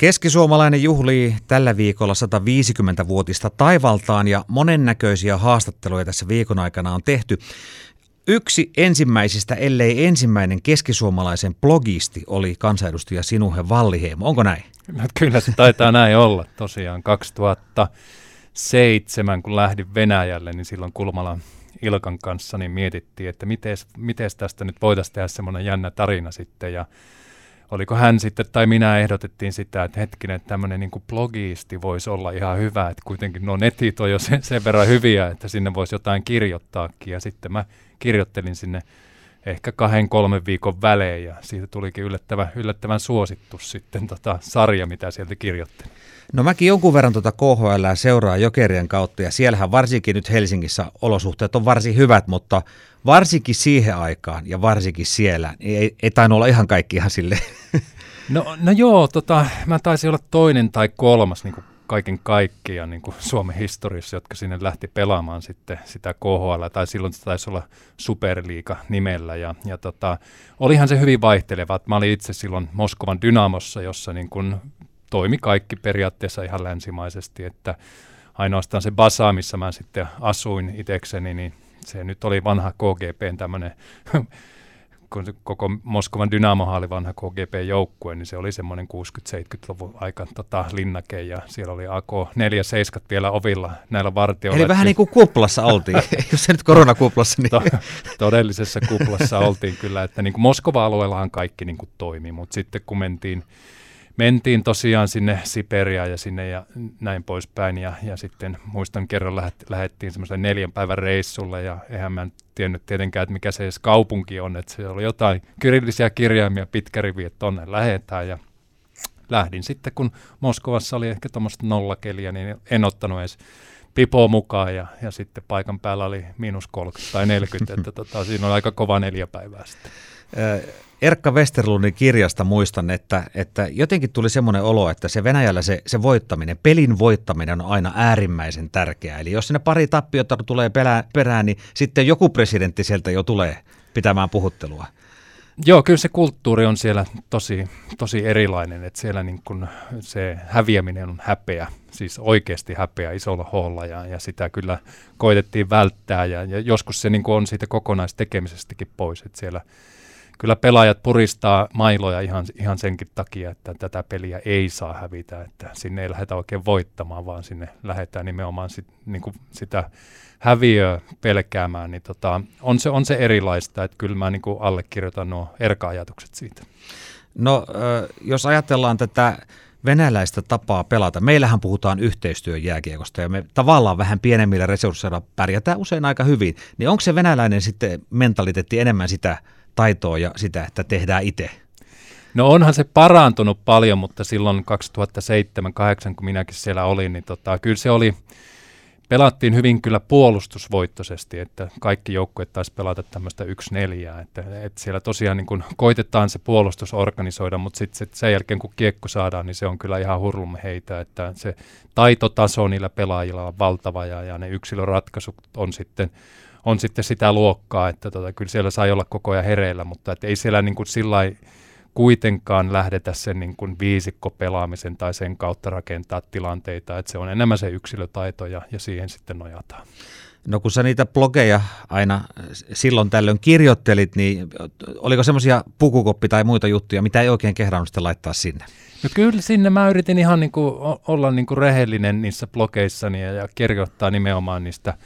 Keskisuomalainen juhlii tällä viikolla 150-vuotista taivaltaan ja monennäköisiä haastatteluja tässä viikon aikana on tehty. Yksi ensimmäisistä, ellei ensimmäinen keskisuomalaisen blogisti oli kansanedustaja Sinuhe Valliheimo. Onko näin? No, kyllä se taitaa näin olla. Tosiaan 2007, kun lähdin Venäjälle, niin silloin Kulmala Ilkan kanssa niin mietittiin, että miten tästä nyt voitaisiin tehdä semmoinen jännä tarina sitten. Ja oliko hän sitten tai minä ehdotettiin sitä, että hetkinen, tämmöinen niin blogiisti voisi olla ihan hyvä, että kuitenkin nuo netit on jo sen, sen verran hyviä, että sinne voisi jotain kirjoittaakin. Ja sitten mä kirjoittelin sinne ehkä kahden, kolmen viikon välein ja siitä tulikin yllättävän, yllättävän suosittu sitten tota sarja, mitä sieltä kirjoittelin. No mäkin jonkun verran tuota KHL seuraa jokerien kautta ja siellähän varsinkin nyt Helsingissä olosuhteet on varsin hyvät, mutta varsinkin siihen aikaan ja varsinkin siellä niin ei, ei tainnut olla ihan kaikki ihan sille. No, no joo, tota, mä taisin olla toinen tai kolmas niin kuin kaiken kaikkiaan niin kuin Suomen historiassa, jotka sinne lähti pelaamaan sitten sitä KHL, tai silloin se taisi olla Superliiga nimellä, ja, ja tota, olihan se hyvin vaihteleva. Mä olin itse silloin Moskovan Dynamossa, jossa niin kuin toimi kaikki periaatteessa ihan länsimaisesti, että ainoastaan se Basa, missä mä sitten asuin itekseni, niin se nyt oli vanha KGPn tämmöinen, kun se koko Moskovan Dynamo oli vanha KGP-joukkue, niin se oli semmoinen 60-70-luvun aikan tota, linnake, ja siellä oli AK 47 vielä ovilla näillä vartioilla. Eli vähän niin kuin kuplassa oltiin, jos se nyt koronakuplassa. Niin. To- todellisessa kuplassa oltiin kyllä, että niin kuin Moskova-alueellahan kaikki niin kuin toimi, mutta sitten kun mentiin mentiin tosiaan sinne Siperiaan ja sinne ja näin poispäin. Ja, ja sitten muistan kerran lähet, lähettiin semmoisen neljän päivän reissulle ja eihän mä en tiennyt tietenkään, että mikä se edes kaupunki on. Että se oli jotain kyrillisiä kirjaimia pitkä rivi, että tonne lähetään ja lähdin sitten, kun Moskovassa oli ehkä tuommoista nollakeliä, niin en ottanut edes pipoa mukaan ja, ja sitten paikan päällä oli miinus 30 tai 40, että tota, siinä on aika kova neljä päivää sitten. Erkka Westerlundin kirjasta muistan, että, että jotenkin tuli semmoinen olo, että se Venäjällä se, se voittaminen, pelin voittaminen on aina äärimmäisen tärkeää. Eli jos sinne pari tappiota tulee perään, niin sitten joku presidentti sieltä jo tulee pitämään puhuttelua. Joo, kyllä se kulttuuri on siellä tosi, tosi erilainen, että siellä niin kun se häviäminen on häpeä, siis oikeasti häpeä isolla hoolla ja, ja sitä kyllä koitettiin välttää ja, ja joskus se niin on siitä kokonaistekemisestäkin pois, että siellä kyllä pelaajat puristaa mailoja ihan, ihan senkin takia, että tätä peliä ei saa hävitä, että sinne ei lähdetä oikein voittamaan, vaan sinne lähdetään nimenomaan sit, niin kuin sitä häviöä pelkäämään, niin tota, on, se, on se erilaista, että kyllä mä niin kuin allekirjoitan nuo erka-ajatukset siitä. No, jos ajatellaan tätä venäläistä tapaa pelata. Meillähän puhutaan yhteistyön jääkiekosta ja me tavallaan vähän pienemmillä resursseilla pärjätään usein aika hyvin. Niin onko se venäläinen sitten mentaliteetti enemmän sitä taitoa ja sitä, että tehdään itse? No onhan se parantunut paljon, mutta silloin 2007-2008, kun minäkin siellä olin, niin tota, kyllä se oli, pelattiin hyvin kyllä puolustusvoittoisesti, että kaikki joukkueet taisi pelata tämmöistä yksi neljää, että, että siellä tosiaan niin kun koitetaan se puolustus organisoida, mutta sitten sit sen jälkeen kun kiekko saadaan, niin se on kyllä ihan hurlumme heitä, että se taitotaso niillä pelaajilla on valtava ja, ja ne yksilöratkaisut on sitten on sitten sitä luokkaa, että tota, kyllä siellä sai olla koko ajan hereillä, mutta että ei siellä niin kuin sillä kuitenkaan lähdetä sen niin kuin viisikkopelaamisen tai sen kautta rakentaa tilanteita, että se on enemmän se yksilötaito ja, ja siihen sitten nojataan. No kun sä niitä blogeja aina silloin tällöin kirjoittelit, niin oliko semmoisia pukukoppi tai muita juttuja, mitä ei oikein kehdannut sitten laittaa sinne? No kyllä sinne mä yritin ihan niin kuin olla niin kuin rehellinen niissä blogeissani ja, ja kirjoittaa nimenomaan niistä –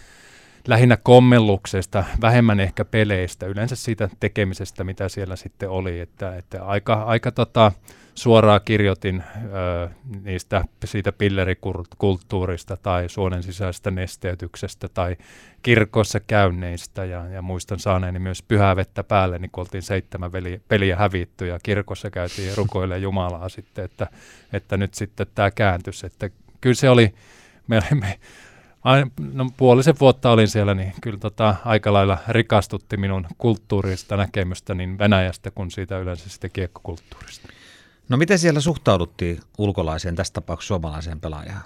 lähinnä kommelluksesta, vähemmän ehkä peleistä, yleensä siitä tekemisestä, mitä siellä sitten oli. Että, että aika, aika tota, suoraan kirjoitin ö, niistä, siitä pillerikulttuurista tai suonen sisäisestä nesteytyksestä tai kirkossa käynneistä ja, ja muistan saaneeni myös pyhää vettä päälle, niin kun oltiin seitsemän peliä hävitty ja kirkossa käytiin rukoille Jumalaa sitten, että, että nyt sitten tämä kääntys, että kyllä se oli, me, me no, puolisen vuotta olin siellä, niin kyllä tota, aika lailla rikastutti minun kulttuurista näkemystä niin Venäjästä kuin siitä yleensä sitten kiekkokulttuurista. No miten siellä suhtauduttiin ulkolaiseen, tässä tapauksessa suomalaiseen pelaajaan?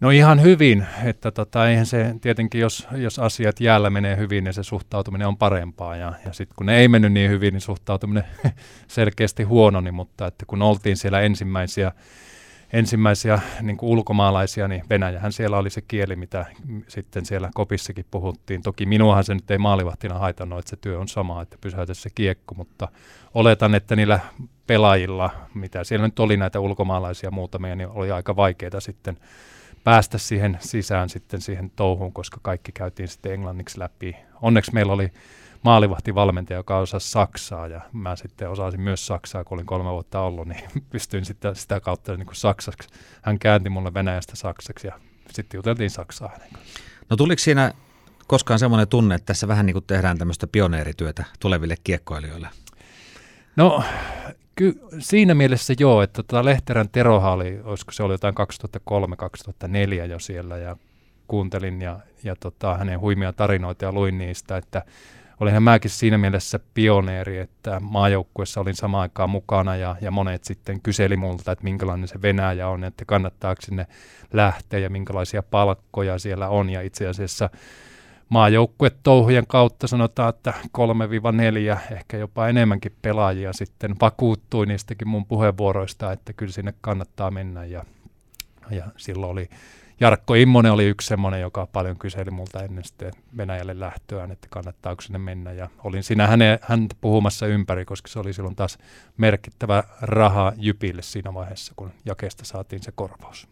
No ihan hyvin, että tota, eihän se tietenkin, jos, jos asiat jäällä menee hyvin, niin se suhtautuminen on parempaa ja, ja sitten kun ne ei mennyt niin hyvin, niin suhtautuminen selkeästi huononi, mutta että kun oltiin siellä ensimmäisiä ensimmäisiä niin kuin ulkomaalaisia, niin Venäjähän siellä oli se kieli, mitä sitten siellä kopissakin puhuttiin. Toki minuahan se nyt ei maalivahtina haitannut, että se työ on sama, että pysäytä se kiekko, mutta oletan, että niillä pelaajilla, mitä siellä nyt oli näitä ulkomaalaisia muutamia, niin oli aika vaikeaa sitten päästä siihen sisään sitten siihen touhuun, koska kaikki käytiin sitten englanniksi läpi. Onneksi meillä oli maalivahtivalmentaja, joka osasi saksaa ja mä sitten osasin myös saksaa, kun olin kolme vuotta ollut, niin pystyin sitten sitä kautta niin kuin saksaksi. Hän käänti mulle Venäjästä saksaksi ja sitten juteltiin saksaa hänen No tuliko siinä koskaan semmoinen tunne, että tässä vähän niin kuin tehdään tämmöistä pioneerityötä tuleville kiekkoilijoille? No ky- siinä mielessä joo, että tota Lehterän Teroha oli, olisiko se oli jotain 2003-2004 jo siellä ja kuuntelin ja, ja tota, hänen huimia tarinoita ja luin niistä, että olinhan mäkin siinä mielessä pioneeri, että maajoukkuessa olin samaan aikaan mukana ja, ja monet sitten kyseli multa, että minkälainen se Venäjä on, että kannattaako sinne lähteä ja minkälaisia palkkoja siellä on. Ja itse asiassa maajoukkuetouhujen kautta sanotaan, että 3-4, ehkä jopa enemmänkin pelaajia sitten vakuuttui niistäkin mun puheenvuoroista, että kyllä sinne kannattaa mennä. Ja, ja silloin oli Jarkko Immonen oli yksi semmoinen, joka paljon kyseli multa ennen sitten Venäjälle lähtöään, että kannattaako sinne mennä. Ja olin siinä hänen, häntä puhumassa ympäri, koska se oli silloin taas merkittävä raha Jypille siinä vaiheessa, kun jakeesta saatiin se korvaus.